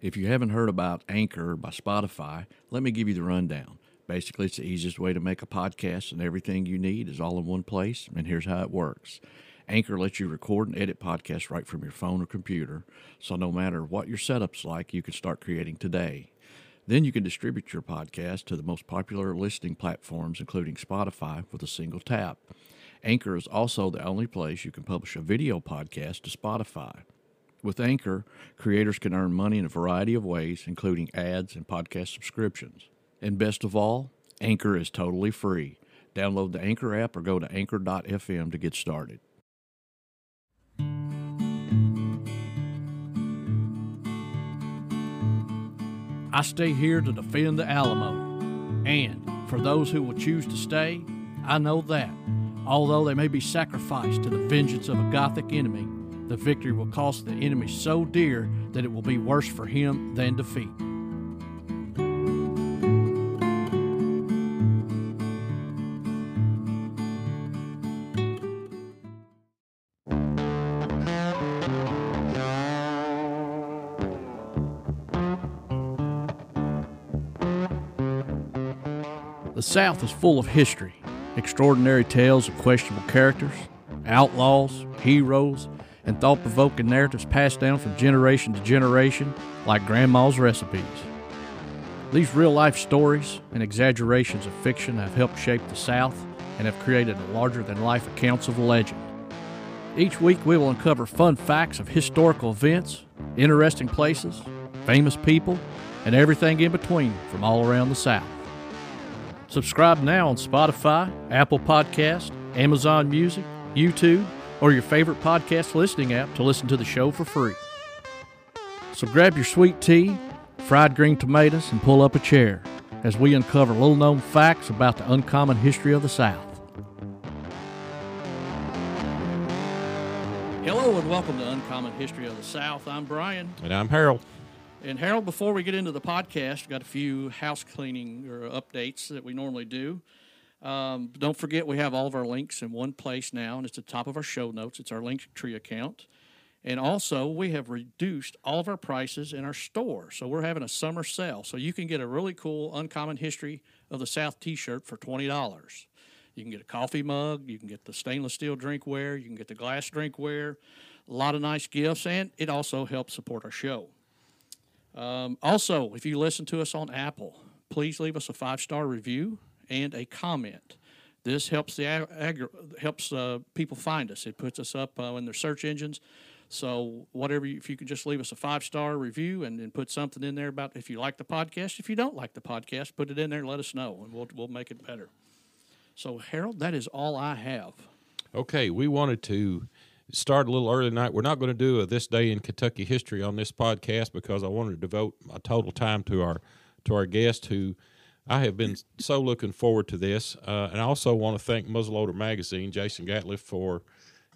If you haven't heard about Anchor by Spotify, let me give you the rundown. Basically, it's the easiest way to make a podcast, and everything you need is all in one place. And here's how it works Anchor lets you record and edit podcasts right from your phone or computer, so no matter what your setup's like, you can start creating today. Then you can distribute your podcast to the most popular listening platforms, including Spotify, with a single tap. Anchor is also the only place you can publish a video podcast to Spotify. With Anchor, creators can earn money in a variety of ways, including ads and podcast subscriptions. And best of all, Anchor is totally free. Download the Anchor app or go to anchor.fm to get started. I stay here to defend the Alamo. And for those who will choose to stay, I know that, although they may be sacrificed to the vengeance of a Gothic enemy, the victory will cost the enemy so dear that it will be worse for him than defeat. The South is full of history, extraordinary tales of questionable characters, outlaws, heroes, and thought provoking narratives passed down from generation to generation like Grandma's recipes. These real life stories and exaggerations of fiction have helped shape the South and have created larger than life accounts of legend. Each week, we will uncover fun facts of historical events, interesting places, famous people, and everything in between from all around the South. Subscribe now on Spotify, Apple Podcast, Amazon Music, YouTube, or your favorite podcast listening app to listen to the show for free. So grab your sweet tea, fried green tomatoes, and pull up a chair as we uncover little known facts about the uncommon history of the South. Hello and welcome to Uncommon History of the South. I'm Brian. And I'm Harold. And Harold, before we get into the podcast, we've got a few house cleaning or updates that we normally do. Um, don't forget, we have all of our links in one place now, and it's the top of our show notes. It's our Linktree account. And also, we have reduced all of our prices in our store. So we're having a summer sale. So you can get a really cool Uncommon History of the South t shirt for $20. You can get a coffee mug, you can get the stainless steel drinkware, you can get the glass drinkware, a lot of nice gifts, and it also helps support our show. Um, also, if you listen to us on Apple, please leave us a five star review and a comment. This helps the ag- helps uh, people find us. It puts us up uh, in their search engines. So whatever, you, if you could just leave us a five star review and, and put something in there about if you like the podcast. If you don't like the podcast, put it in there and let us know, and we'll we'll make it better. So Harold, that is all I have. Okay, we wanted to start a little early tonight. We're not going to do a this day in Kentucky history on this podcast because I wanted to devote my total time to our to our guest who I have been so looking forward to this. Uh, and I also want to thank Muzzleloader Magazine, Jason Gatliff, for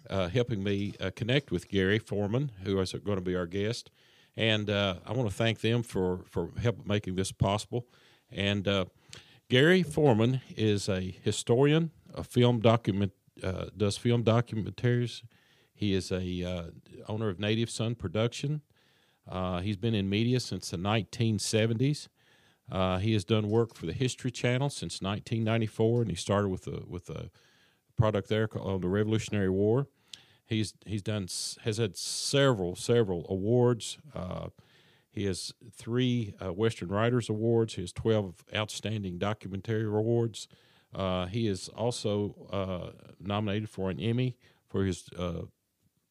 uh, helping me uh, connect with Gary Foreman, who is going to be our guest. And uh, I want to thank them for, for help making this possible. And uh, Gary Foreman is a historian, a film document, uh, does film documentaries. He is a owner of Native Son Production. he's been in media since the 1970s. Uh, he has done work for the History Channel since 1994, and he started with a with a product there called the Revolutionary War. He's he's done has had several several awards. Uh, he has three uh, Western Writers Awards. He has 12 Outstanding Documentary Awards. Uh, he is also uh, nominated for an Emmy for his uh,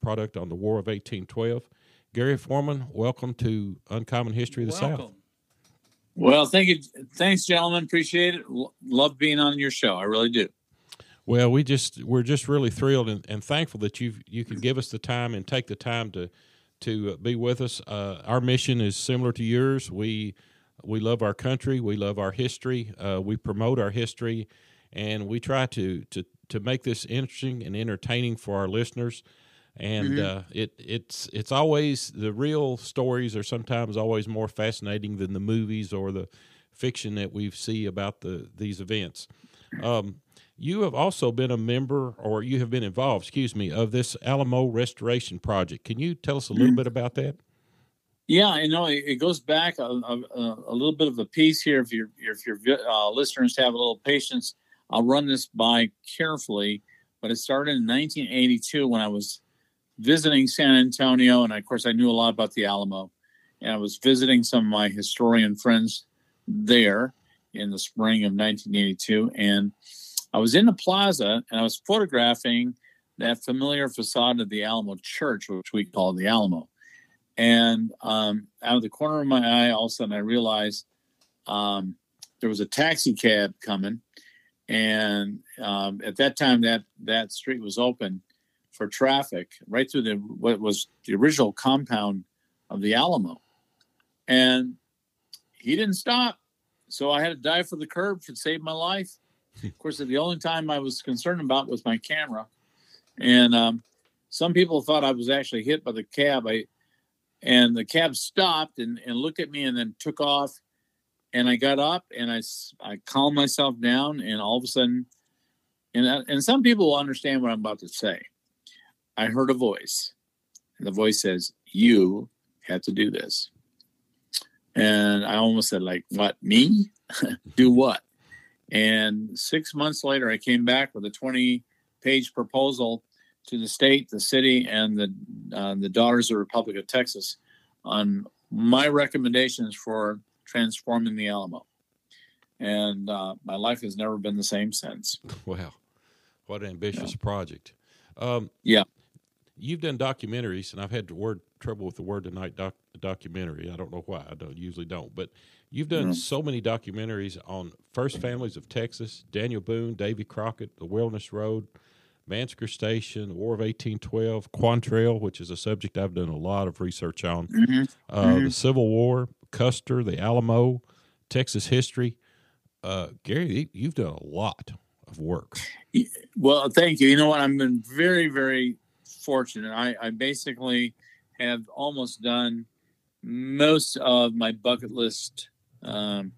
product on the War of 1812. Gary Foreman, welcome to Uncommon History of the welcome. South. Well, thank you. Thanks, gentlemen. Appreciate it. L- love being on your show. I really do. Well, we just we're just really thrilled and, and thankful that you you can give us the time and take the time to to be with us. Uh, our mission is similar to yours. We we love our country. We love our history. Uh, we promote our history, and we try to to to make this interesting and entertaining for our listeners. And Mm-hmm. uh, it it's it's always the real stories are sometimes always more fascinating than the movies or the fiction that we see about the these events. Um, you have also been a member, or you have been involved, excuse me, of this Alamo Restoration Project. Can you tell us a little bit about that? Yeah, you know, it, it goes back a, a, a, little bit of a piece here. If your if your uh, listeners have a little patience, I'll run this by carefully. But it started in 1982 when I was visiting San Antonio, and of course, I knew a lot about the Alamo, and I was visiting some of my historian friends there in the spring of 1982, and I was in the plaza and I was photographing that familiar facade of the Alamo Church, which we call the Alamo. And um, out of the corner of my eye, all of a sudden I realized um, there was a taxi cab coming, and um, at that time that that street was open for traffic right through the what was the original compound of the Alamo, and he didn't stop, so I had to dive for the curb to save my life. of course, the only time I was concerned about was my camera, and um, some people thought I was actually hit by the cab. I and the cab stopped and, and looked at me and then took off. And i got up and i, I calmed myself down and all of a sudden and, uh, and some people will understand what i'm about to say i heard a voice and the voice says you had to do this and i almost said like what me do what and six months later i came back with a 20 page proposal to the state, the city, and the uh, the Daughters of the Republic of Texas on my recommendations for transforming the Alamo. And uh, my life has never been the same since. Wow, what an ambitious yeah. project! Um, yeah, you've done documentaries, and I've had word trouble with the word tonight. Doc, documentary. I don't know why. I don't usually don't, but you've done mm. so many documentaries on First Families of Texas, Daniel Boone, Davy Crockett, the Wilderness Road, Mansker Station, the War of 1812, Quantrill, which is a subject I've done a lot of research on, mm-hmm. Uh, mm-hmm. the Civil War, Custer, the Alamo, Texas history. Uh, Gary, you've done a lot of work. Well, thank you. You know what? I've been very, very fortunate. I, I basically have almost done most of my bucket list, um,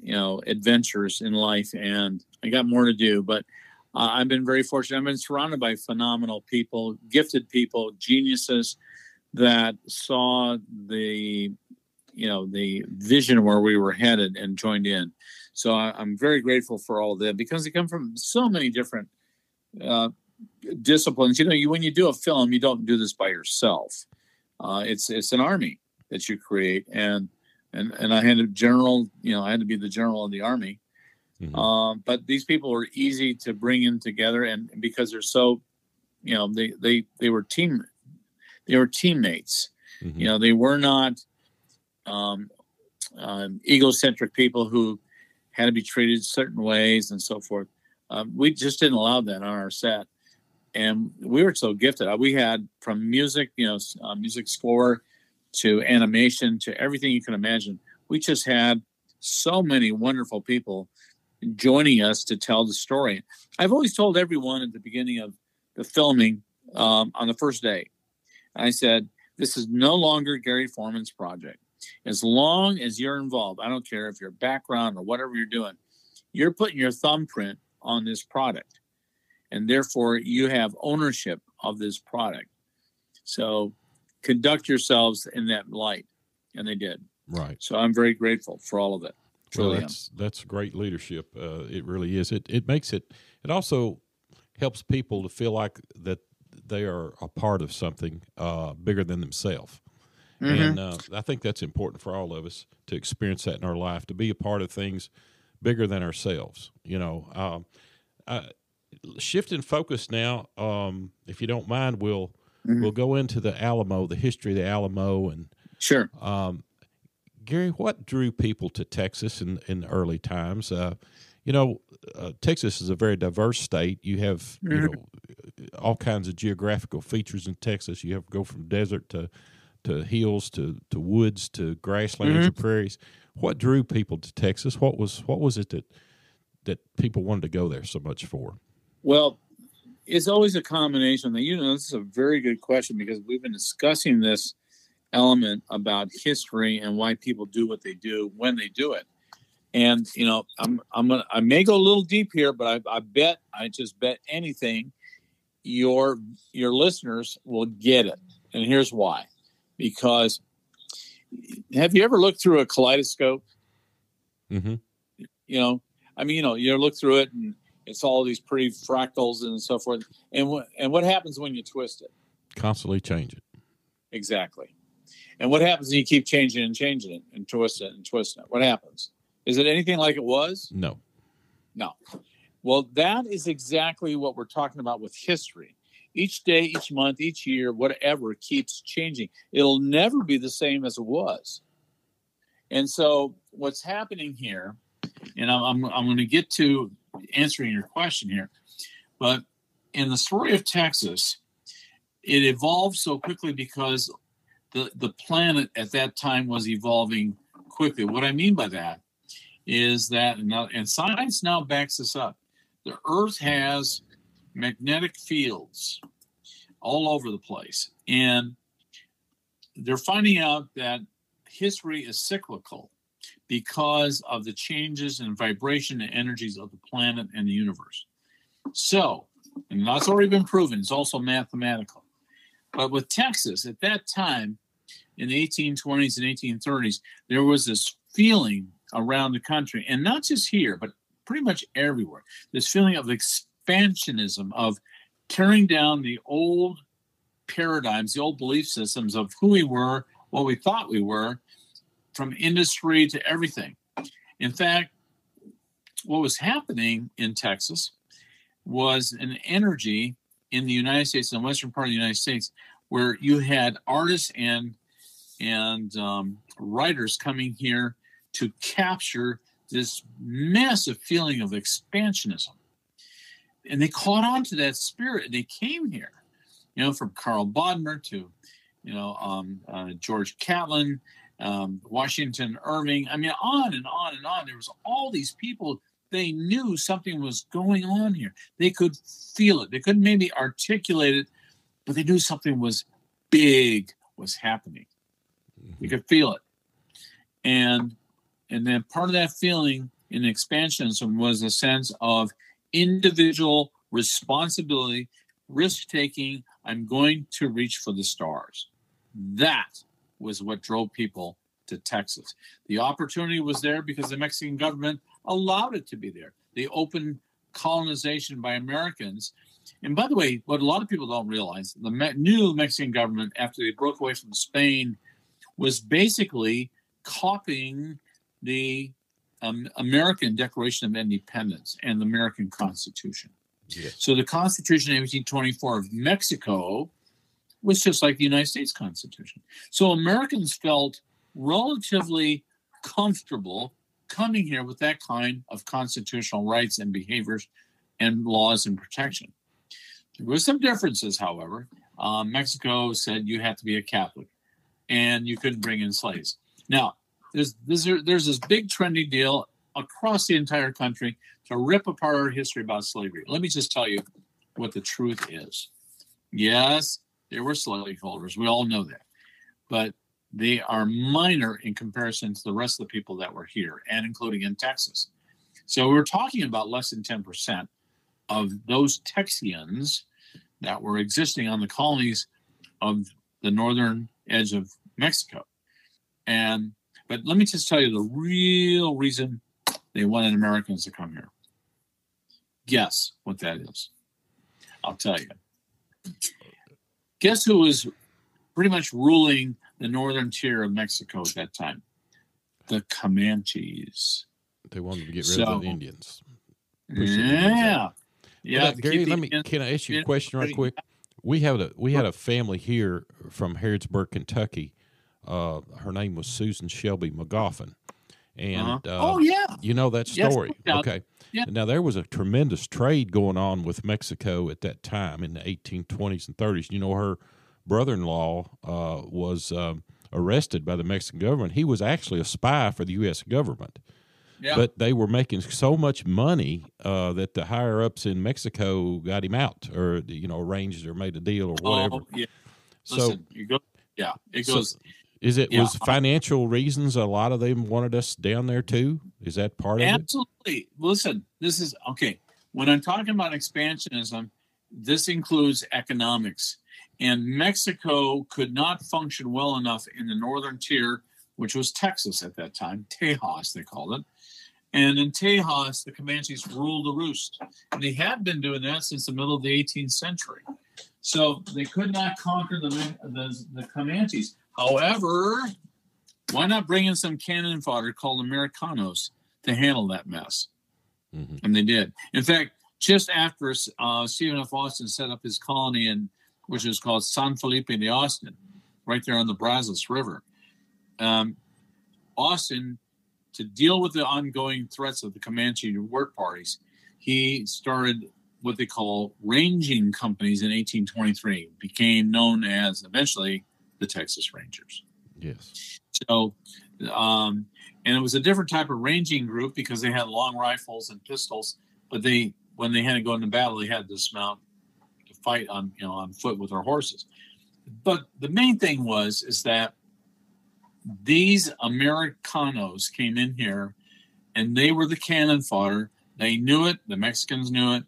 you know, adventures in life, and I got more to do. But uh, I've been very fortunate. I've been surrounded by phenomenal people, gifted people, geniuses that saw the, you know, the vision where we were headed and joined in. So I, am very grateful for all of them because they come from so many different uh, disciplines. You know, you, when you do a film, you don't do this by yourself. Uh, it's it's an army that you create, and and and I had a general. You know, I had to be the general of the army Mm-hmm. Um, but these people were easy to bring in together, and because they're so, you know, they they they were team, they were teammates. Mm-hmm. You know, they were not um, um, egocentric people who had to be treated certain ways and so forth. Um, we just didn't allow that on our set, and we were so gifted. Uh, we had from music, you know, uh, music score to animation to everything you can imagine. We just had so many wonderful people joining us to tell the story. I've always told everyone at the beginning of the filming um, on the first day, I said, This is no longer Gary Foreman's project. As long as you're involved, I don't care if your background or whatever you're doing, you're putting your thumbprint on this product. And therefore, you have ownership of this product. So conduct yourselves in that light. And they did. Right. So I'm very grateful for all of it. Well, that's that's great leadership. Uh, it really is. It it makes it. It also helps people to feel like that they are a part of something uh, bigger than themselves. Mm-hmm. And uh, I think that's important for all of us to experience that in our life, to be a part of things bigger than ourselves. You know, um, uh, shifting focus now. Um, if you don't mind, we'll mm-hmm. we'll go into the Alamo, the history of the Alamo, and sure. Um, Gary, what drew people to Texas in, in the early times? Uh, you know, uh, Texas is a very diverse state. You have mm-hmm. you know all kinds of geographical features in Texas. You have to go from desert to to hills to, to woods to grasslands mm-hmm. and prairies. What drew people to Texas? What was what was it that that people wanted to go there so much for? Well, it's always a combination. You know, this is a very good question because we've been discussing this element about history and why people do what they do when they do it. And you know, I'm I'm gonna I may go a little deep here, but I, I bet I just bet anything your your listeners will get it. And here's why: because have you ever looked through a kaleidoscope? Mm-hmm. You know, I mean, you know, you look through it and it's all these pretty fractals and so forth. And what and what happens when you twist it? Constantly change it. Exactly. And what happens when you keep changing and changing it and twisting it and twisting it? What happens? Is it anything like it was? No. No. Well, that is exactly what we're talking about with history. Each day, each month, each year, whatever keeps changing. It'll never be the same as it was. And so, what's happening here, and I'm, I'm, I'm going to get to answering your question here, but in the story of Texas, it evolved so quickly because the, the planet at that time was evolving quickly. What I mean by that is that, and science now backs this up, the Earth has magnetic fields all over the place. And they're finding out that history is cyclical because of the changes in vibration and energies of the planet and the universe. So, and that's already been proven, it's also mathematical. But with Texas, at that time, in the 1820s and 1830s, there was this feeling around the country, and not just here, but pretty much everywhere, this feeling of expansionism, of tearing down the old paradigms, the old belief systems of who we were, what we thought we were, from industry to everything. In fact, what was happening in Texas was an energy in the United States, in the western part of the United States, where you had artists and and um, writers coming here to capture this massive feeling of expansionism. And they caught on to that spirit. They came here, you know, from Carl Bodmer to, you know, um, uh, George Catlin, um, Washington Irving. I mean, on and on and on. There was all these people. They knew something was going on here. They could feel it. They couldn't maybe articulate it, but they knew something was big was happening. You could feel it. And and then part of that feeling in expansionism was a sense of individual responsibility, risk taking. I'm going to reach for the stars. That was what drove people to Texas. The opportunity was there because the Mexican government allowed it to be there. The open colonization by Americans. And by the way, what a lot of people don't realize, the new Mexican government, after they broke away from Spain, was basically copying the um, American Declaration of Independence and the American Constitution. Yes. So the Constitution of 1824 of Mexico was just like the United States Constitution. So Americans felt relatively comfortable coming here with that kind of constitutional rights and behaviors and laws and protection. There were some differences, however. Um, Mexico said you had to be a Catholic and you couldn't bring in slaves. Now, there's there's, there's this big trendy deal across the entire country to rip apart our history about slavery. Let me just tell you what the truth is. Yes, there were slaveholders. We all know that. But they are minor in comparison to the rest of the people that were here, and including in Texas. So we're talking about less than 10% of those Texians that were existing on the colonies of the northern edge of Mexico. And but let me just tell you the real reason they wanted Americans to come here. Guess what that is? I'll tell you. Guess who was pretty much ruling the northern tier of Mexico at that time? The Comanches. They wanted to get rid so, of the Indians. Yeah. Yeah. Well, Gary, let me can I ask you a question right quick? We had a we had a family here from Harrodsburg, Kentucky, uh, her name was Susan Shelby Magoffin. And uh-huh. uh, oh yeah, you know that story. Yes. Okay. Yeah. Now there was a tremendous trade going on with Mexico at that time in the 1820s and 30s. You know, her brother-in-law uh, was um, arrested by the Mexican government. He was actually a spy for the U.S. government. Yeah. But they were making so much money uh, that the higher ups in Mexico got him out, or you know, arranged or made a deal or whatever. Oh, yeah. Listen, so you go. Yeah, it goes. So, is it yeah. was financial reasons a lot of them wanted us down there too? Is that part of Absolutely. it? Absolutely. Listen, this is okay. When I'm talking about expansionism, this includes economics. And Mexico could not function well enough in the northern tier which was Texas at that time, Tejas, they called it. And in Tejas, the Comanches ruled the roost. And they had been doing that since the middle of the 18th century. So they could not conquer the, the, the Comanches. However, why not bring in some cannon fodder called Americanos to handle that mess? Mm-hmm. And they did. In fact, just after uh, Stephen F. Austin set up his colony in, which is called San Felipe de Austin, right there on the Brazos River, um, Austin, to deal with the ongoing threats of the Comanche work parties, he started what they call ranging companies in 1823, became known as eventually the Texas Rangers. Yes. So, um, and it was a different type of ranging group because they had long rifles and pistols, but they, when they had to go into battle, they had to dismount to fight on, you know, on foot with their horses. But the main thing was is that these Americanos came in here and they were the cannon fodder. They knew it, the Mexicans knew it,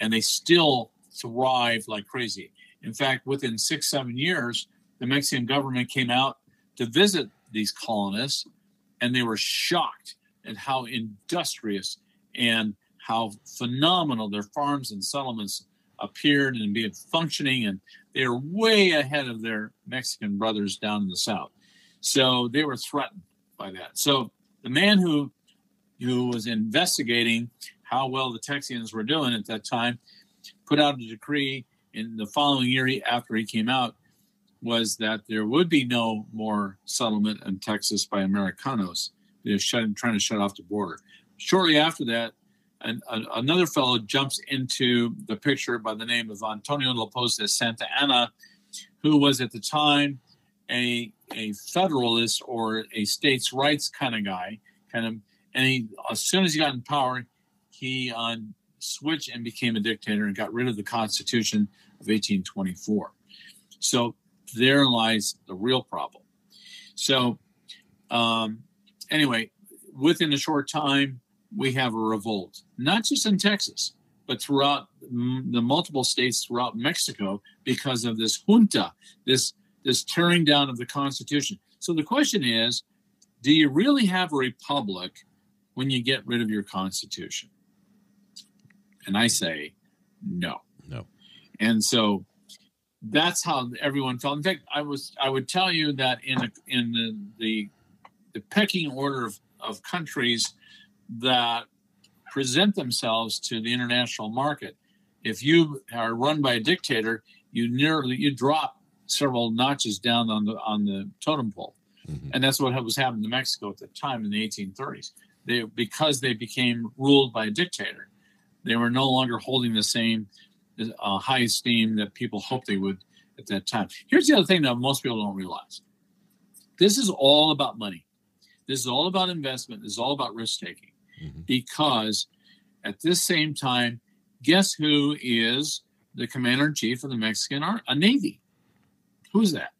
and they still thrived like crazy. In fact, within six, seven years, the Mexican government came out to visit these colonists and they were shocked at how industrious and how phenomenal their farms and settlements appeared and being functioning and they were way ahead of their Mexican brothers down in the south. So they were threatened by that. So the man who who was investigating how well the Texians were doing at that time put out a decree in the following year after he came out was that there would be no more settlement in Texas by Americanos. They're trying to shut off the border. Shortly after that, an, a, another fellow jumps into the picture by the name of Antonio Lopez de Santa Anna, who was at the time a a federalist or a states' rights kind of guy, kind of, and he as soon as he got in power, he uh, switched and became a dictator and got rid of the Constitution of 1824. So there lies the real problem. So um, anyway, within a short time, we have a revolt, not just in Texas, but throughout the multiple states throughout Mexico because of this junta, this this tearing down of the Constitution. So the question is do you really have a republic when you get rid of your Constitution? And I say no. No. And so that's how everyone felt. In fact, I was I would tell you that in a, in the, the the pecking order of, of countries that present themselves to the international market, if you are run by a dictator, you nearly you drop several notches down on the on the totem pole, mm-hmm. and that's what was happening to Mexico at the time in the 1830s. They because they became ruled by a dictator, they were no longer holding the same uh, high esteem that people hoped they would at that time. Here's the other thing that most people don't realize: this is all about money. This is all about investment. This is all about risk taking, mm-hmm. because at this same time, guess who is the commander in chief of the Mexican Army, a Navy? Who's that?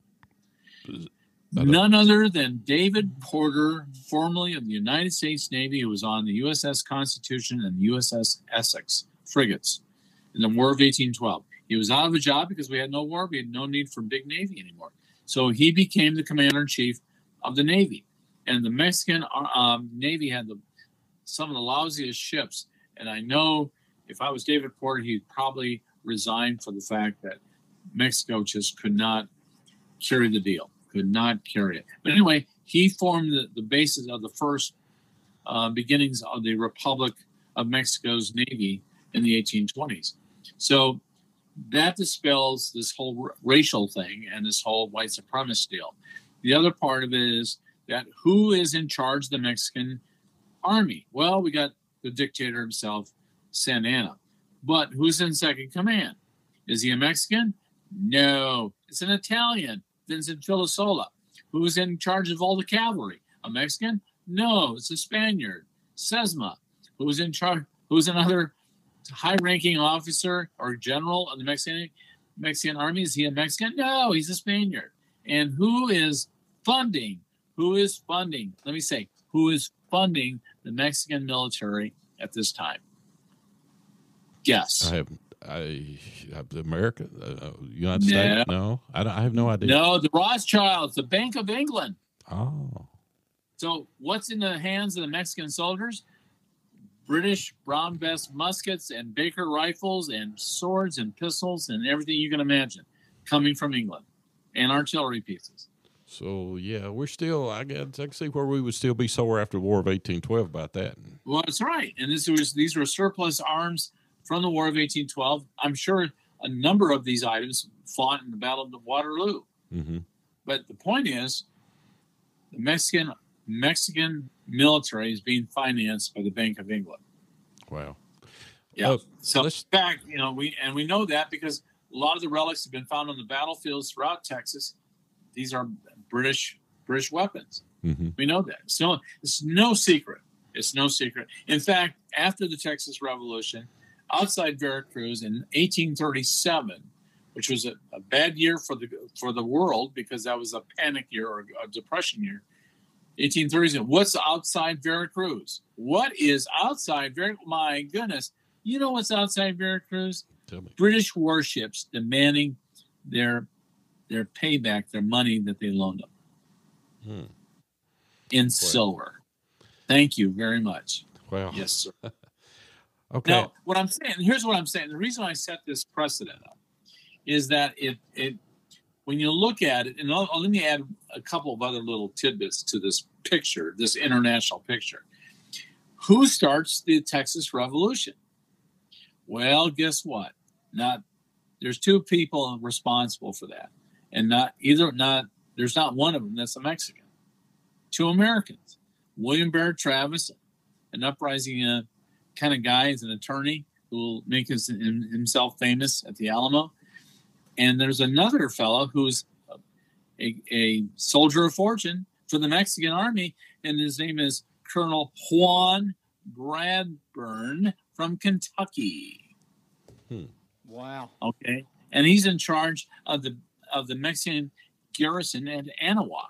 None other than David Porter, formerly of the United States Navy, who was on the USS Constitution and the USS Essex frigates in the War of 1812. He was out of a job because we had no war. We had no need for big Navy anymore. So he became the commander in chief of the Navy. And the Mexican uh, um, Navy had the, some of the lousiest ships. And I know if I was David Porter, he'd probably resign for the fact that Mexico just could not carry the deal, could not carry it. But anyway, he formed the, the basis of the first uh, beginnings of the Republic of Mexico's Navy in the 1820s. So that dispels this whole r- racial thing and this whole white supremacist deal. The other part of it is that who is in charge of the Mexican army? Well, we got the dictator himself, Santa Anna. But who's in second command? Is he a Mexican? No, it's an Italian. Vincent Filisola, who's in charge of all the cavalry. A Mexican? No, it's a Spaniard. Sesma, who's in charge, who's another high-ranking officer or general of the Mexican Mexican army. Is he a Mexican? No, he's a Spaniard. And who is funding? Who is funding? Let me say, who is funding the Mexican military at this time? Guess. I have I, America, uh, United no. States? No, I, I, have no idea. No, the Rothschilds, the Bank of England. Oh, So, what's in the hands of the Mexican soldiers? British brown bess muskets and Baker rifles and swords and pistols and everything you can imagine coming from England and artillery pieces. So yeah, we're still. I guess I can see where we would still be sore after the War of eighteen twelve about that. Well, that's right. And this was these were surplus arms from the War of eighteen twelve. I'm sure a number of these items fought in the Battle of Waterloo. Mm-hmm. But the point is, the Mexican Mexican military is being financed by the Bank of England. Wow. Yeah. Uh, so in let's- fact, you know, we and we know that because a lot of the relics have been found on the battlefields throughout Texas. These are British British weapons. Mm-hmm. We know that. So it's no secret. It's no secret. In fact, after the Texas Revolution, outside Veracruz in 1837, which was a, a bad year for the for the world because that was a panic year or a depression year. 1837. What's outside Veracruz? What is outside Veracruz? My goodness. You know what's outside Veracruz? Tell me. British warships demanding their their payback, their money that they loaned them Hmm. in silver. Thank you very much. Wow. Yes, sir. Okay. Now, what I'm saying, here's what I'm saying. The reason I set this precedent up is that it it when you look at it, and I'll, let me add a couple of other little tidbits to this picture, this international picture. Who starts the Texas Revolution? Well, guess what? Not there's two people responsible for that, and not either not there's not one of them that's a Mexican. Two Americans, William Barrett Travis, an uprising uh, kind of guy, is an attorney who will make his, himself famous at the Alamo, and there's another fellow who's a, a soldier of fortune for the Mexican army, and his name is Colonel Juan Bradburn from Kentucky. Hmm. Wow. Okay, and he's in charge of the of the Mexican garrison at Anahuac.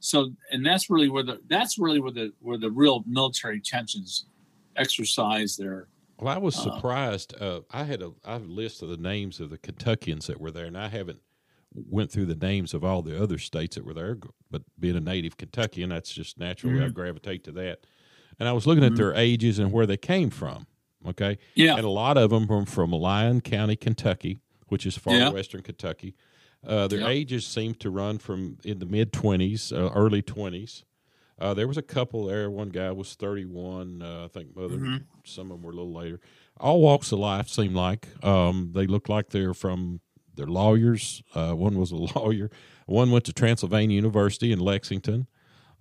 So, and that's really where the that's really where the where the real military tensions exercise their. Well, I was Uh, surprised. Uh, I had a I have a list of the names of the Kentuckians that were there, and I haven't went through the names of all the other states that were there. But being a native Kentuckian, that's just naturally I Mhm. gravitate to that. And I was looking at Mhm. their ages and where they came from. Okay, Yeah, and a lot of them were from Lyon County, Kentucky, which is far Yeah. western Kentucky. Uh, their Yeah. ages seem to run from in the mid twenties, uh, early twenties. Uh, there was a couple there. One guy was thirty-one. Uh, I think other Mhm. some of them were a little later. All walks of life seem like um, they look like they're from they're lawyers. Uh, one was a lawyer. One went to Transylvania University in Lexington.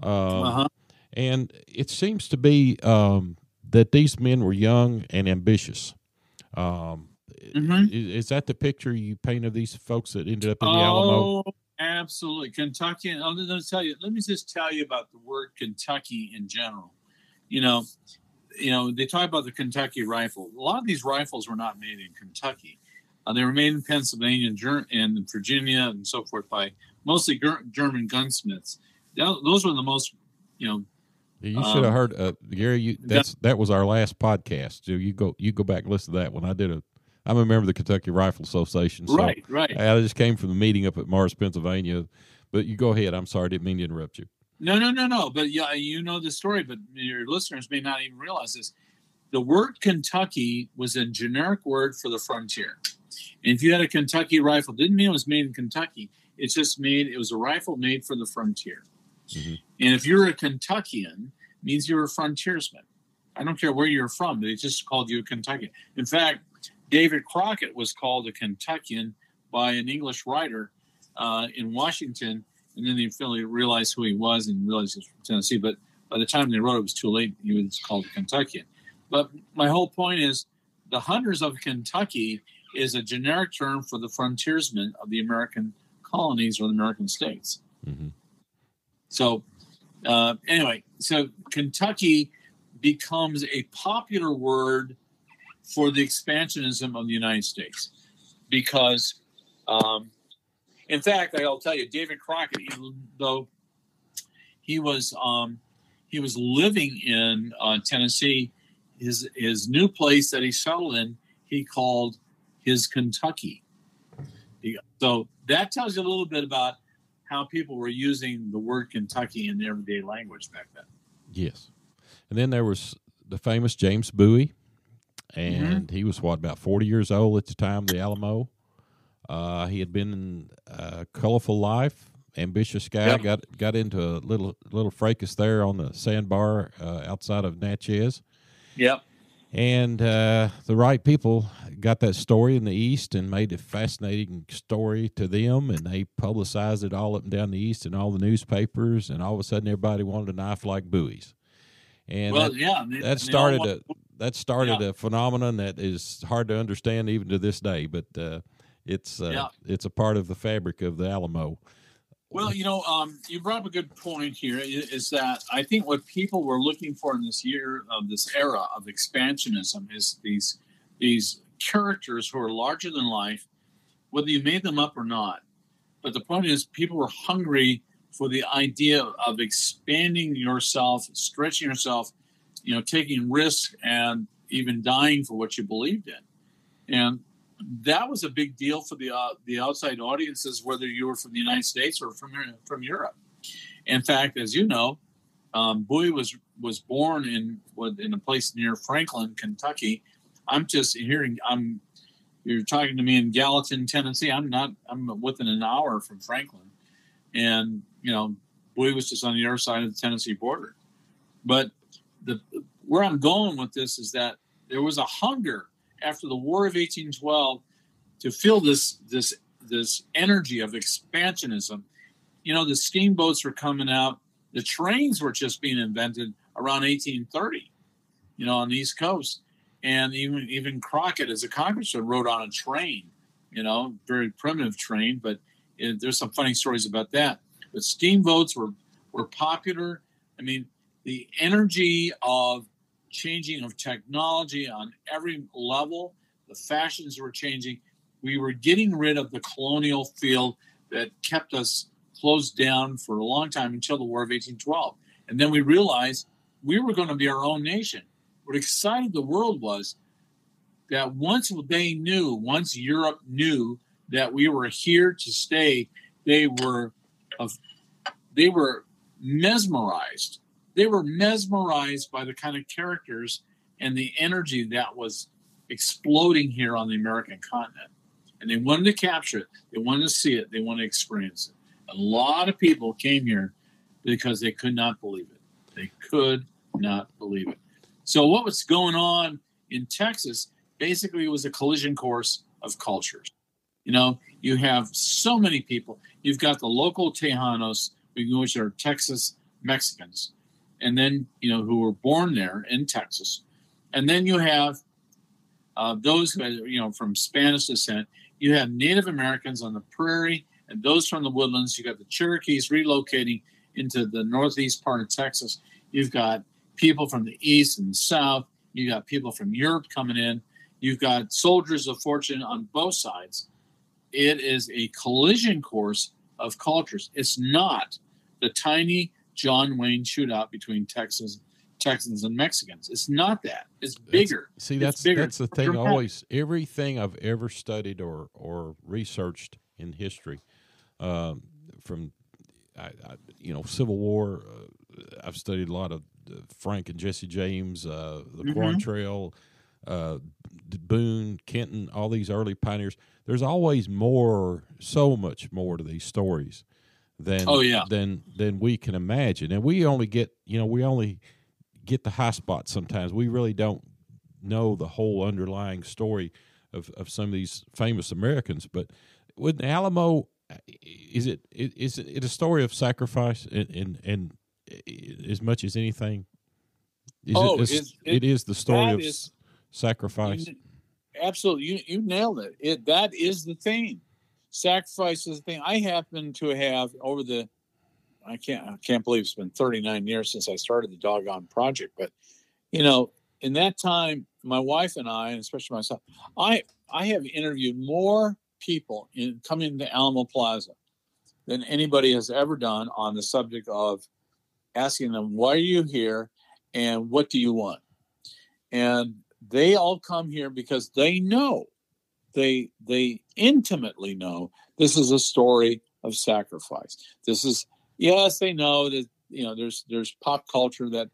Um, uh-huh. and it seems to be um, that these men were young and ambitious. Um, Mhm. is, is that the picture you paint of these folks that ended up in the Alamo? Absolutely. Kentucky. I'm going to tell you. Let me just tell you about the word Kentucky in general. You know, you know, they talk about the Kentucky rifle. A lot of these rifles were not made in Kentucky. Uh, they were made in Pennsylvania and, and Virginia and so forth by mostly Ger- German gunsmiths. Tho- Those were the most, you know, You should have Um, heard, uh, Gary. You, that's that was our last podcast. You go you go back and listen to that one. I did a. I'm a member of the Kentucky Rifle Association. So right, right. I just came from the meeting up at Mars, Pennsylvania. But you go ahead. I'm sorry, I didn't mean to interrupt you. No, no, no, no. But yeah, you know the story, but your listeners may not even realize this. The word Kentucky was a generic word for the frontier. And if you had a Kentucky rifle, didn't mean it was made in Kentucky. It's just made it was a rifle made for the frontier. Mhm. And if you're a Kentuckian, means you're a frontiersman. I don't care where you're from, they just called you a Kentuckian. In fact, David Crockett was called a Kentuckian by an English writer uh, in Washington and then they finally realized who he was and realized he was from Tennessee. But by the time they wrote it, it was too late. He was called a Kentuckian. But my whole point is the hunters of Kentucky is a generic term for the frontiersmen of the American colonies or the American states. hmm So, uh, anyway, so Kentucky becomes a popular word for the expansionism of the United States because, um, in fact, I'll tell you, David Crockett, even though he was um, he was living in uh, Tennessee, his his new place that he settled in, he called his Kentucky. So that tells you a little bit about how people were using the word Kentucky in everyday language back then. Yes, and then there was the famous James Bowie, and mm-hmm. he was what about forty years old at the time. The Alamo. Uh, he had been in a colorful life, ambitious guy. Yep. Got got into a little little fracas there on the sandbar uh, outside of Natchez. Yep. And uh, the right people got that story in the East and made a fascinating story to them, and they publicized it all up and down the East in all the newspapers, and all of a sudden everybody wanted a knife like Bowie's. And well, that, yeah, they, that started a that started yeah. a phenomenon that is hard to understand even to this day, but uh, it's uh, yeah. it's a part of the fabric of the Alamo. Well, you know, um, you brought up a good point here. Is that I think what people were looking for in this year of this era of expansionism is these these characters who are larger than life, whether you made them up or not. But the point is, people were hungry for the idea of expanding yourself, stretching yourself, you know, taking risks, and even dying for what you believed in. And that was a big deal for the uh, the outside audiences, whether you were from the United States or from from Europe. In fact, as you know, um, Bowie was was born in in a place near Franklin, Kentucky. I'm just hearing. I'm you're talking to me in Gallatin, Tennessee. I'm not. I'm within an hour from Franklin, and you know, Bowie was just on the other side of the Tennessee border. But the where I'm going with this is that there was a hunger after the War of 1812 to feel this this this energy of expansionism. You know, the steamboats were coming out, the trains were just being invented around 1830. You know, on the East Coast, and even even Crockett, as a congressman, rode on a train. You know, very primitive train, but it, there's some funny stories about that. But steamboats were were popular. I mean, the energy of changing of technology on every level. The fashions were changing. We were getting rid of the colonial feel that kept us closed down for a long time until the War of 1812. And then we realized we were going to be our own nation. What excited the world was that once they knew, once Europe knew that we were here to stay, they were of, they were mesmerized they were mesmerized by the kind of characters and the energy that was exploding here on the American continent. And they wanted to capture it, they wanted to see it, they wanted to experience it. A lot of people came here because they could not believe it. They could not believe it. So, what was going on in Texas basically was a collision course of cultures. You know, you have so many people. You've got the local Tejanos, which are Texas Mexicans and then you know who were born there in Texas, and then you have uh, those who are, you know from Spanish descent. You have Native Americans on the prairie, and those from the woodlands. You got the Cherokees relocating into the northeast part of Texas. You've got people from the east and the south. You got people from Europe coming in. You've got soldiers of fortune on both sides. It is a collision course of cultures. It's not the tiny John Wayne shootout between Texas Texans and Mexicans. It's not that. It's bigger. That's, see, that's bigger. that's the thing. Always, everything I've ever studied or or researched in history, um, from I, I, you know Civil War. Uh, I've studied a lot of uh, Frank and Jesse James, uh, the mm-hmm. Quantrill, uh, Boone, Kenton, all these early pioneers. There's always more, so much more to these stories than oh yeah. than than we can imagine. And we only get you know we only get the high spots sometimes. We really don't know the whole underlying story of, of some of these famous americans. But with alamo uh, is it is it a story of sacrifice and and, and uh, as much as anything? Is oh, it, it, it is the story of is, sacrifice? you, absolutely you, you nailed it. It that is the theme sacrifice is the thing. I happen to have over the I can't I can't believe it's been 39 years since I started the doggone project, but you know, in that time, my wife and I, and especially myself, I I have interviewed more people in coming to Alamo Plaza than anybody has ever done on the subject of asking them, why are you here and what do you want? And they all come here because they know they they intimately know this is a story of sacrifice. This is yes, they know that you know there's there's pop culture that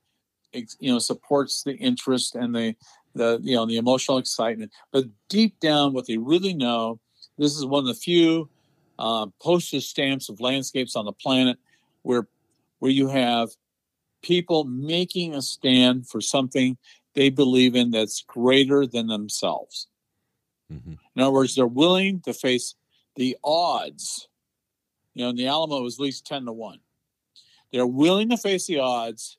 you know supports the interest and the the you know the emotional excitement, but deep down, what they really know, this is one of the few uh, postage stamps of landscapes on the planet where where you have people making a stand for something they believe in that's greater than themselves. Mm-hmm. In other words, they're willing to face the odds. You know, in the Alamo was at least 10 to 1. They're willing to face the odds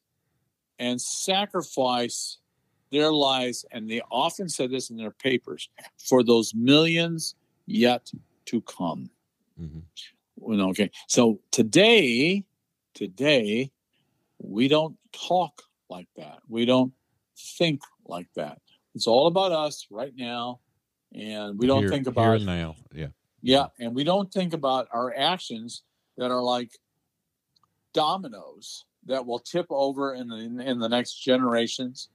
and sacrifice their lives, and they often said this in their papers, for those millions yet to come. Mm-hmm. Well, okay. So today, today, we don't talk like that. We don't think like that. It's all about us right now, and we don't here, think about now. Yeah, yeah, and we don't think about our actions that are like dominoes that will tip over in the in the next generations,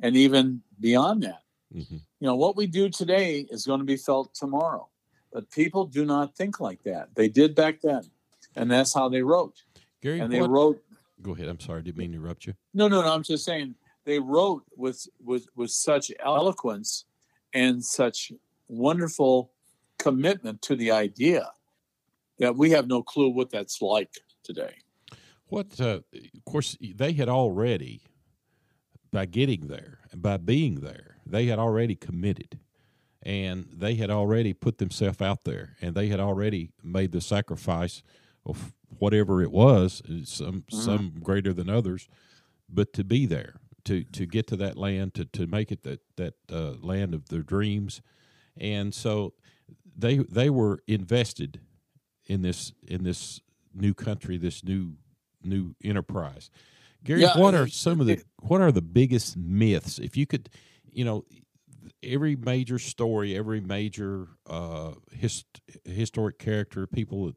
and even beyond that. Mm-hmm. You know what we do today is going to be felt tomorrow, but people do not think like that. They did back then, and that's how they wrote. Gary, and they what, wrote. Go ahead. I'm sorry. I didn't mean to interrupt you. No, no, no. I'm just saying they wrote with with with such eloquence and such wonderful commitment to the idea that we have no clue what that's like today. What, uh, of course, they had already, by getting there and by being there, they had already committed and they had already put themselves out there and they had already made the sacrifice of whatever it was, some, mm-hmm. some greater than others, but to be there to to get to that land to to make it that that uh, land of their dreams, and so they they were invested in this in this new country, this new new enterprise. Gary, yeah, what are some of the what are the biggest myths? If you could, you know, every major story, every major uh, hist- historic character, people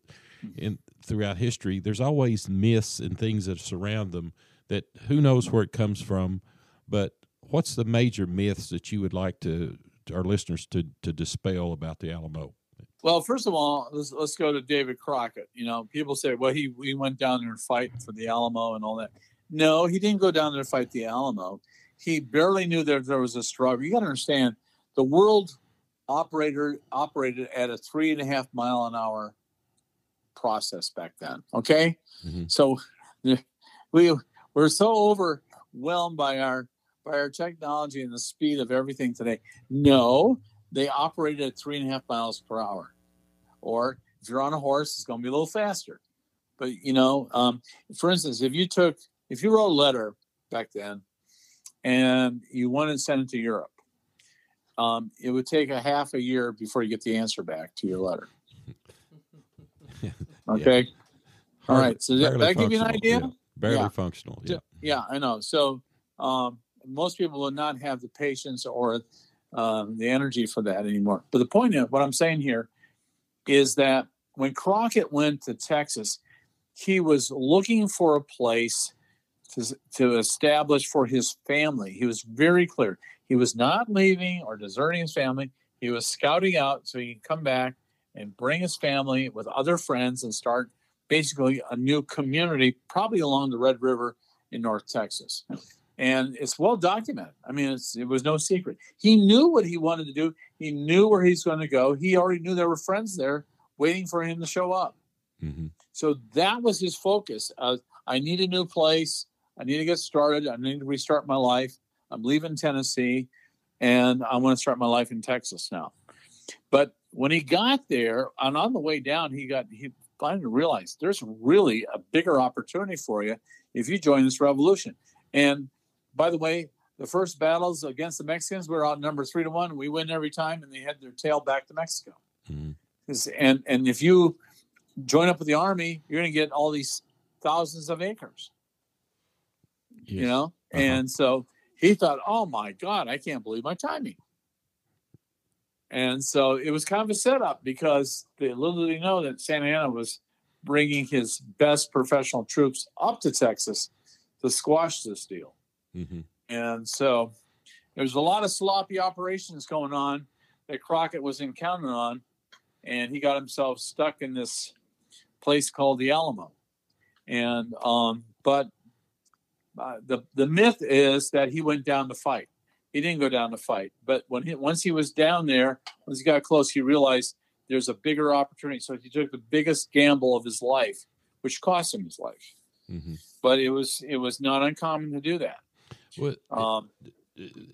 in throughout history, there's always myths and things that surround them that who knows where it comes from, but what's the major myths that you would like to, to our listeners to to dispel about the Alamo? Well, first of all, let's, let's go to David Crockett. You know, people say, well, he, he went down there and fight for the Alamo and all that. No, he didn't go down there to fight the Alamo. He barely knew that there was a struggle. You got to understand, the world operator operated at a three and a half mile an hour process back then. Okay, mm-hmm. so we we're so overwhelmed by our by our technology and the speed of everything today. No, they operated at three and a half miles per hour. Or if you're on a horse, it's going to be a little faster. But you know, um, for instance, if you took if you wrote a letter back then and you wanted to send it to Europe, um, it would take a half a year before you get the answer back to your letter. Okay. Yeah. All right. So that, that give you an idea? Yeah. Barely yeah. functional. Yeah. Yeah, I know. So um, most people will not have the patience or um, the energy for that anymore. But the point of what I'm saying here is that when Crockett went to Texas, he was looking for a place to, to establish for his family. He was very clear. He was not leaving or deserting his family. He was scouting out so he could come back and bring his family with other friends and start basically a new community, probably along the Red River in North Texas. And it's well documented. I mean, it was no secret. He knew what he wanted to do. He knew where he's going to go. He already knew there were friends there waiting for him to show up. Mm-hmm. So that was his focus. Uh, I need a new place. I need to get started. I need to restart my life. I'm leaving Tennessee, and I want to start my life in Texas now. But when he got there, and on the way down, he got he finally realize there's really a bigger opportunity for you if you join this revolution. And by the way, the first battles against the Mexicans we were outnumbered three to one. We win every time, and they had their tail back to Mexico. Mm-hmm. And and if you join up with the army, you're going to get all these thousands of acres. Yes. You know, uh-huh. and so he thought, "Oh my God, I can't believe my timing." And so it was kind of a setup because they little did they know that Santa Anna was bringing his best professional troops up to Texas to squash this deal. Mm-hmm. And so there's a lot of sloppy operations going on that Crockett was encountering on, and he got himself stuck in this place called the Alamo. And um, but uh, the the myth is that he went down to fight. He didn't go down to fight, but when he, once he was down there, once he got close, he realized there's a bigger opportunity. So he took the biggest gamble of his life, which cost him his life. Mm-hmm. But it was it was not uncommon to do that. Well, Um,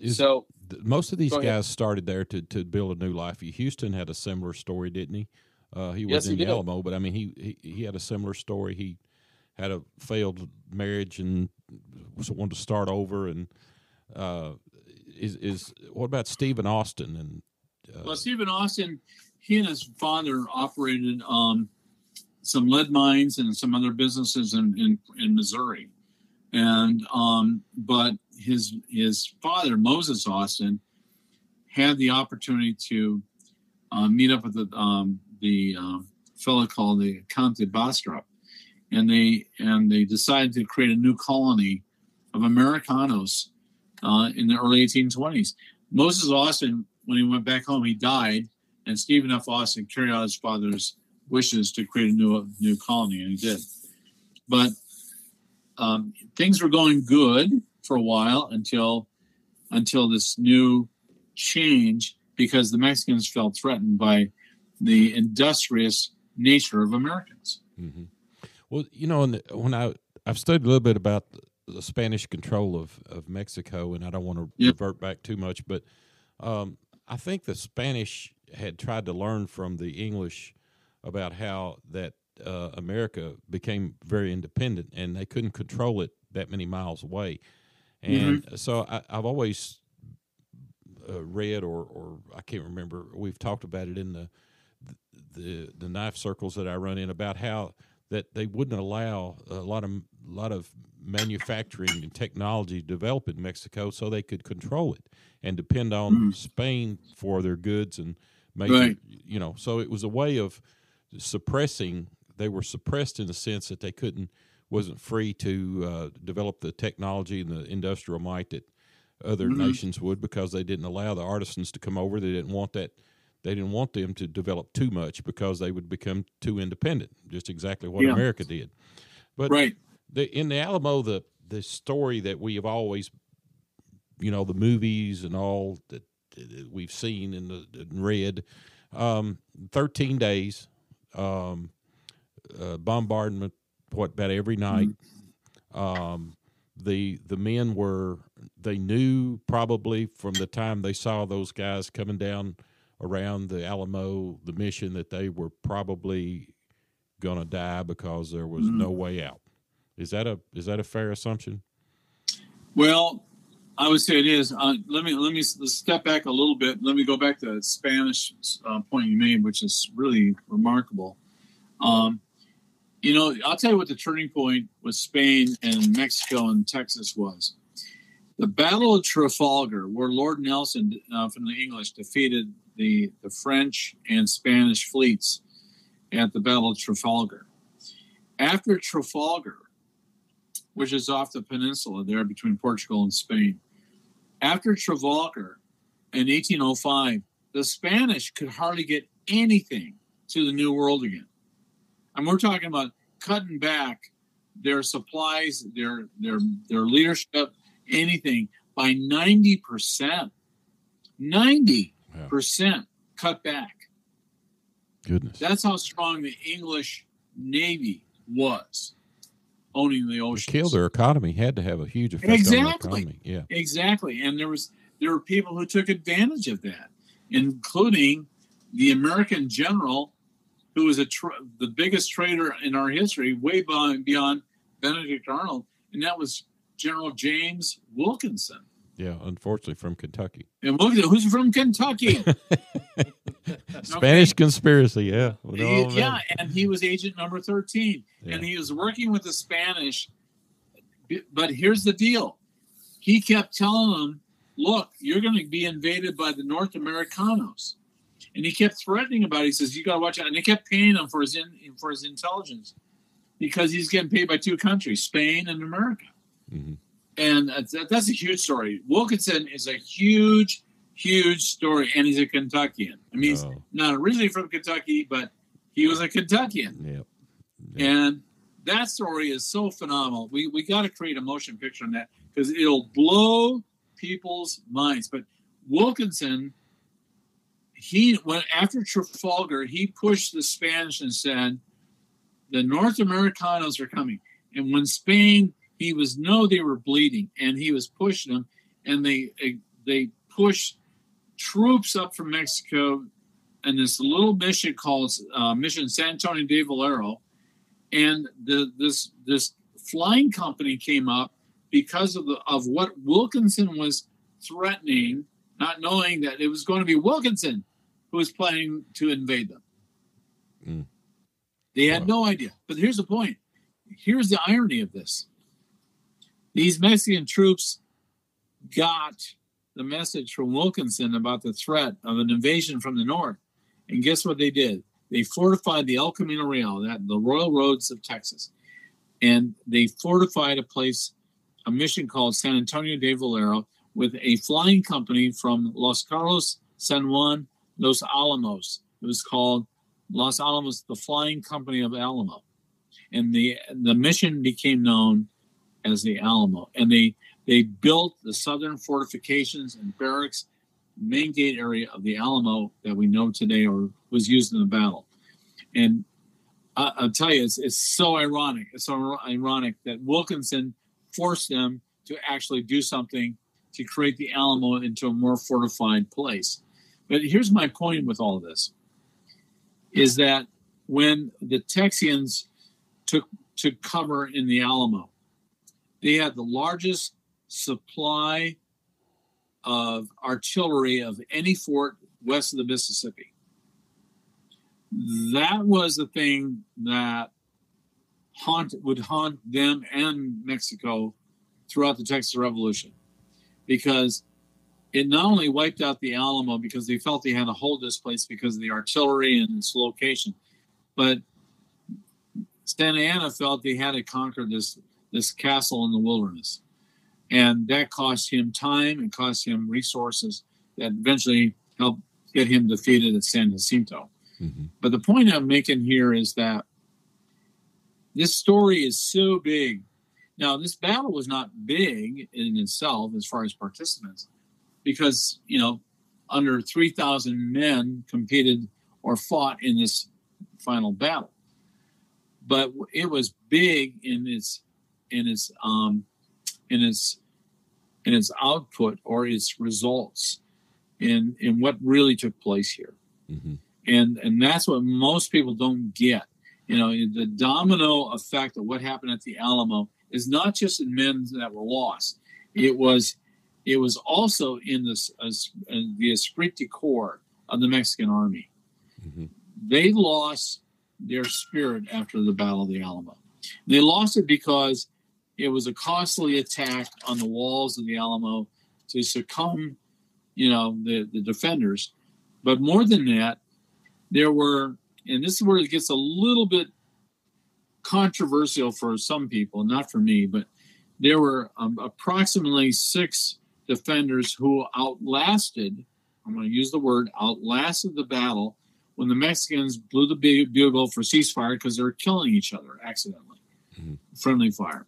is, so most of these guys ahead. started there to, to build a new life. Houston had a similar story, didn't he? Uh, he was Yes, in he. Alamo, but I mean, he, he he had a similar story. He had a failed marriage and wanted to start over. And uh, is is what about Stephen Austin? And uh, Well, Stephen Austin, he and his father operated um, some lead mines and some other businesses in, in, in Missouri. And um, but his his father, Moses Austin, had the opportunity to uh, meet up with the um, the um, fellow called the Count de Bastrop, and they and they decided to create a new colony of Americanos uh, in the early 1820s. Moses Austin, when he went back home, he died, and Stephen F. Austin carried out his father's wishes to create a new new colony, and he did. But um, things were going good for a while until until this new change, because the Mexicans felt threatened by the industrious nature of Americans. hmm Well, you know, when I I've studied a little bit about the, Spanish control of, of Mexico, and I don't want to Yep. revert back too much, but um, I think the Spanish had tried to learn from the English about how that uh, America became very independent, and they couldn't control it that many miles away. And so I, I've always uh, read, or or I can't remember. We've talked about it in the the the knife circles that I run in about how that they wouldn't allow a lot of a lot of manufacturing and technology develop in Mexico so they could control it and depend on Mhm. Spain for their goods and make Right. you know so it was a way of suppressing they were suppressed in the sense that they couldn't wasn't free to uh, develop the technology and the industrial might that other Mhm. nations would because they didn't allow the artisans to come over they didn't want that they didn't want them to develop too much because they would become too independent just exactly what Yeah. america did but Right. The in the Alamo, the the story that we have always, you know, the movies and all that, we've seen and, the, and read, um, thirteen days, um, uh, bombardment, what about every night. Um, the the men were they knew probably from the time they saw those guys coming down around the Alamo, the mission that they were probably going to die because there was Mhm. no way out. Is that a is that a fair assumption? Well, I would say it is. Uh, let me let me let's step back a little bit. Let me go back to the Spanish uh, point you made, which is really remarkable. Um, you know, I'll tell you what the turning point with Spain and Mexico and Texas was. The Battle of Trafalgar, where Lord Nelson uh, from the English defeated the the French and Spanish fleets at the Battle of Trafalgar. After Trafalgar, which is off the peninsula there between Portugal and Spain. After Trafalgar in 1805, the Spanish could hardly get anything to the New World again. And we're talking about cutting back their supplies, their their their leadership, anything by 90%. 90% cut back. Goodness. That's how strong the English Navy was owning the To ocean. kill their economy had to have a huge effect on Exactly. the economy. Yeah. Exactly, and there was there were people who took advantage of that, including the American general, who was a tr- the biggest traitor in our history, way beyond, beyond Benedict Arnold, and that was General James Wilkinson. Yeah. Unfortunately, from Kentucky. And Wilkinson, who's from Kentucky, Spanish conspiracy. Yeah. We know all He- yeah, and he was agent number thirteen, Yeah. and he was working with the Spanish. But here's the deal: he kept telling them, "Look, you're going to be invaded by the North Americanos," and he kept threatening about. it. He says, "You got to watch out," and they kept paying him for his in, for his intelligence because he's getting paid by two countries, Spain and America. Mhm. And uh, that's, that's a huge story. Wilkinson is a huge, huge story, and he's a Kentuckian. I mean, he's Oh, not originally from Kentucky, but he was a Kentuckian. yeah. And that story is so phenomenal. We we got to create a motion picture on that because it'll blow people's minds. But Wilkinson, he went after Trafalgar, he pushed the Spanish and said, "The North Americanos are coming." And when Spain, he was no, they were bleeding, and he was pushing them, and they they pushed troops up from Mexico and this little mission called uh, Mission San Antonio de Valero, and the, this this flying company came up because of the of what Wilkinson was threatening, not knowing that it was going to be Wilkinson who was planning to invade them. Mm. They had wow. no idea. But here's the point. Here's the irony of this. These Mexican troops got the message from Wilkinson about the threat of an invasion from the north. And guess what they did? They fortified the El Camino Real, that the royal roads of Texas, and they fortified a place, a mission called San Antonio de Valero, with a flying company from Los Carlos, San Juan, Los Alamos. It was called Los Alamos, the Flying Company of Alamo, and the the mission became known as the Alamo. And they they built the southern fortifications and barracks main gate area of the Alamo that we know today or was used in the battle. And I, will tell you, it's, it's so ironic. It's so ironic that Wilkinson forced them to actually do something to create the Alamo into a more fortified place. But here's my point with all this is that when the Texians took took cover in the Alamo, they had the largest supply of artillery of any fort west of the Mississippi. That was the thing that haunt would haunt them and Mexico throughout the Texas Revolution, because it not only wiped out the Alamo because they felt they had to hold this place because of the artillery and its location, but Santa Anna felt they had to conquer this this castle in the wilderness and that cost him time and cost him resources that eventually helped get him defeated at San Jacinto. Mm-hmm. But the point I'm making here is that this story is so big. Now, this battle was not big in itself as far as participants, because you know, under 3,000 men competed or fought in this final battle. But it was big in its in his um, in its in its output or his results in in what really took place here. Mm-hmm. and and that's what most people don't get. You know the domino effect of what happened at the alamo is not just in men that were lost. It was it was also in this uh, the esprit de corps of the mexican army. Mm-hmm. they lost their spirit after the battle of the alamo. They lost it because it was a costly attack on the walls of the Alamo to succumb, you know, the, the defenders. But more than that, there were, and this is where it gets a little bit controversial for some people, not for me, but there were um, approximately six defenders who outlasted, I'm going to use the word, outlasted the battle when the Mexicans blew the bugle for ceasefire because they were killing each other accidentally. Mm-hmm. Friendly fire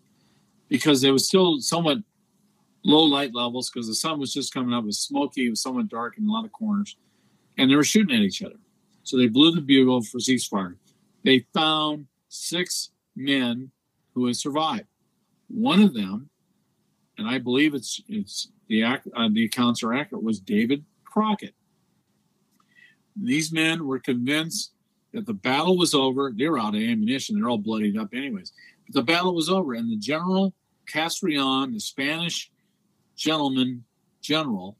because it was still somewhat low light levels because the sun was just coming up. It was smoky. It was somewhat dark in a lot of corners. And they were shooting at each other. So they blew the bugle for ceasefire. They found six men who had survived. One of them, and I believe it's it's the uh, the accounts are accurate, was David Crockett. These men were convinced that the battle was over. They were out of ammunition. They're all bloodied up, anyways. But the battle was over, and the general Castrillon, the Spanish gentleman general,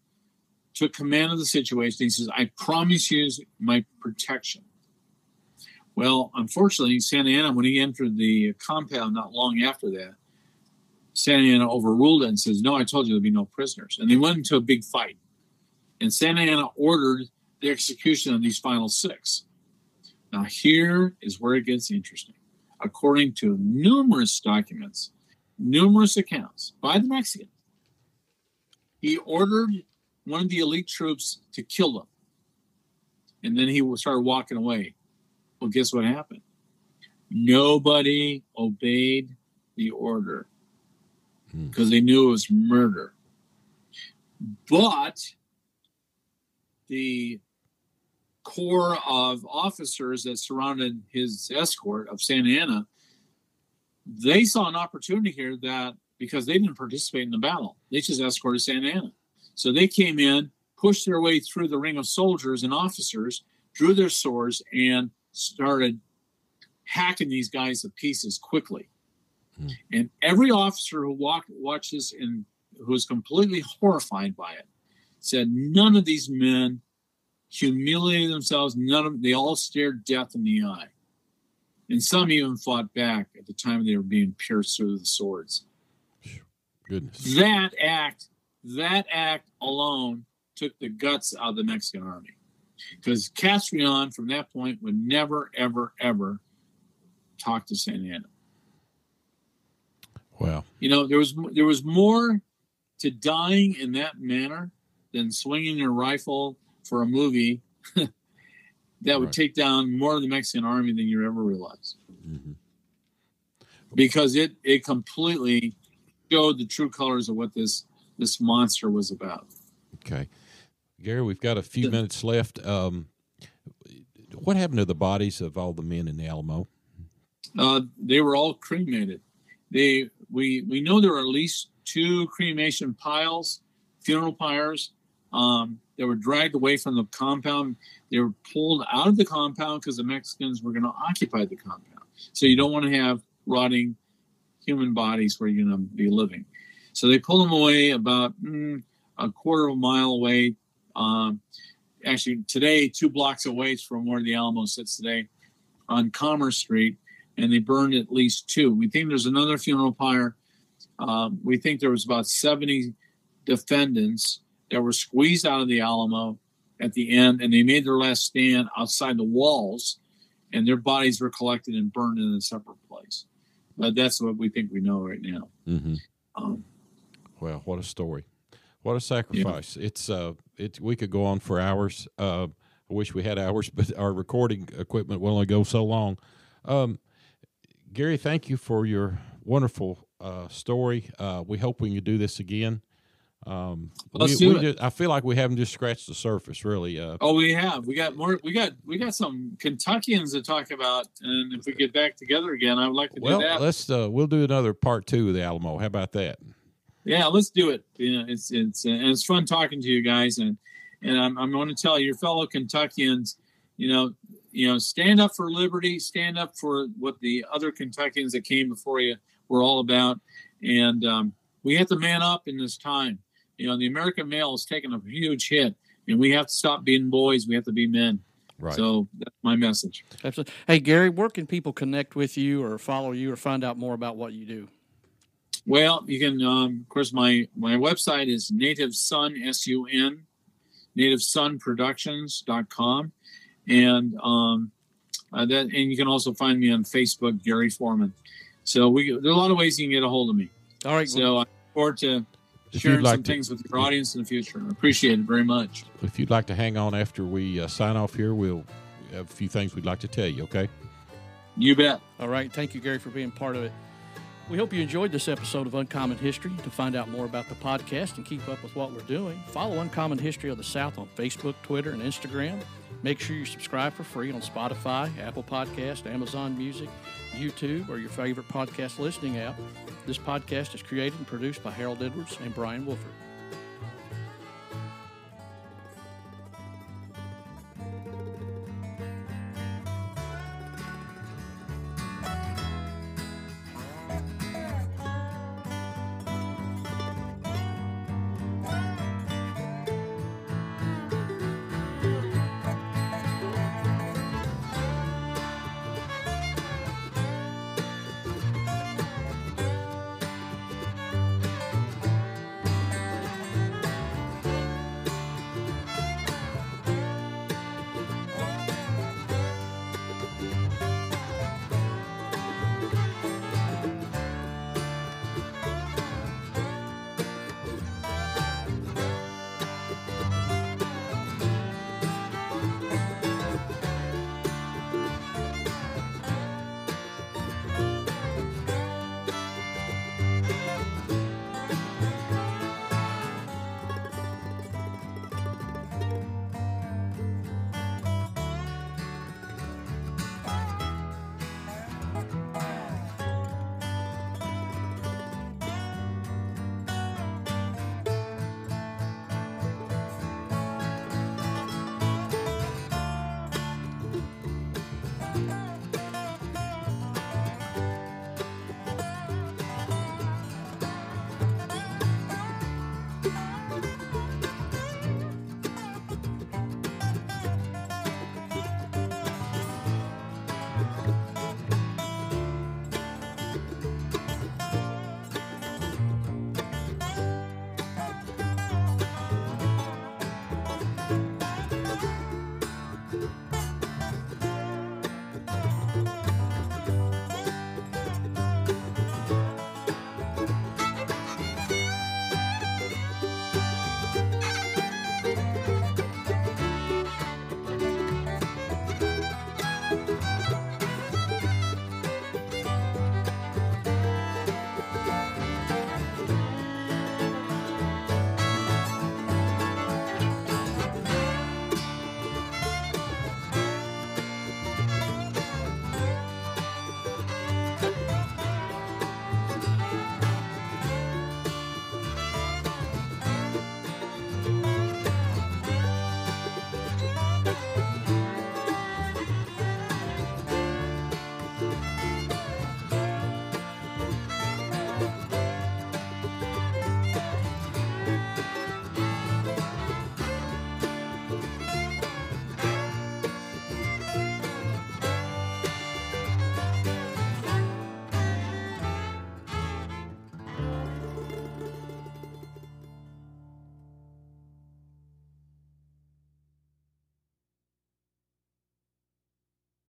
took command of the situation. He says, I promise you my protection. Well, unfortunately, Santa Anna, when he entered the compound not long after that, Santa Anna overruled it and says, No, I told you there'd be no prisoners. And they went into a big fight. And Santa Anna ordered the execution of these final six. Now, here is where it gets interesting. According to numerous documents, numerous accounts by the Mexicans. He ordered one of the elite troops to kill them. And then he started walking away. Well, guess what happened? Nobody obeyed the order Hmm. because they knew it was murder. But the corps of officers that surrounded his escort of Santa Anna, they saw an opportunity here that because they didn't participate in the battle, they just escorted Santa Anna. So they came in, pushed their way through the ring of soldiers and officers, drew their swords, and started hacking these guys to pieces quickly. Hmm. And every officer who walked watched this and who was completely horrified by it said none of these men humiliated themselves. None of them, they all stared death in the eye. And some even fought back at the time they were being pierced through the swords. Goodness. That act, that act alone took the guts out of the Mexican army. Because Castrillon from that point would never, ever, ever talk to Santa Anna. Wow. You know, there was there was more to dying in that manner than swinging your rifle for a movie that would Right. take down more of the Mexican army than you ever realized. hmm Because it it completely showed the true colors of what this this monster was about. Okay. Gary, we've got a few Yeah. minutes left. Um, what happened to the bodies of all the men in the Alamo? Uh, they were all cremated. They we we know there are at least two cremation piles, funeral pyres, um, that were dragged away from the compound. They were pulled out of the compound because the Mexicans were going to occupy the compound. So you don't want to have rotting human bodies where you're going to be living. So they pulled them away about mm, a quarter of a mile away. Um, actually, today, two blocks away from where the Alamo sits today on Commerce Street and they burned at least two. We think there's another funeral pyre. Um, we think there was about 70 defendants that were squeezed out of the Alamo at the end, and they made their last stand outside the walls, and their bodies were collected and burned in a separate place. But that's what we think we know right now. Mm-hmm. Um, Well, what a story! What a sacrifice! It's uh, it's we could go on for hours. Uh, I wish we had hours, but our recording equipment will only go so long. Um, Gary, thank you for your wonderful uh, story. Uh, we hope we can do this again. Um, Let's we, do we it. Just, I feel like we haven't just scratched the surface, really. Uh, oh, we have. We got more. We got. We got some Kentuckians to talk about, and if we get back together again, I would like to well, do that. let's uh, we'll do another part two of the Alamo. How about that? Yeah, let's do it. You know, it's it's and it's fun talking to you guys, and and I'm I'm going to tell your fellow Kentuckians, you know, you know, stand up for liberty, stand up for what the other Kentuckians that came before you were all about, and um, we have to man up in this time. You know, the American male has taken a huge hit, and we have to stop being boys. We have to be men. Right. So that's my message. Absolutely. Hey, Gary, where can people connect with you or follow you or find out more about what you do? Well, you can, um, of course, my my website is Native Sun S U N, NativeSunProductions.com, and um, uh, that and you can also find me on Facebook, Gary Foreman. So we there are a lot of ways you can get a hold of me. All right. So I look forward to If sharing like some to- things with your audience in the future. I appreciate it very much. If you'd like to hang on after we uh, sign off here, we'll have a few things we'd like to tell you. Okay. You bet. All right. Thank you, Gary, for being part of it. We hope you enjoyed this episode of Uncommon History. To find out more about the podcast and keep up with what we're doing, follow Uncommon History of the South on Facebook, Twitter, and Instagram. Make sure you subscribe for free on Spotify, Apple Podcast, Amazon Music, YouTube, or your favorite podcast listening app. This podcast is created and produced by Harold Edwards and Brian Wolford.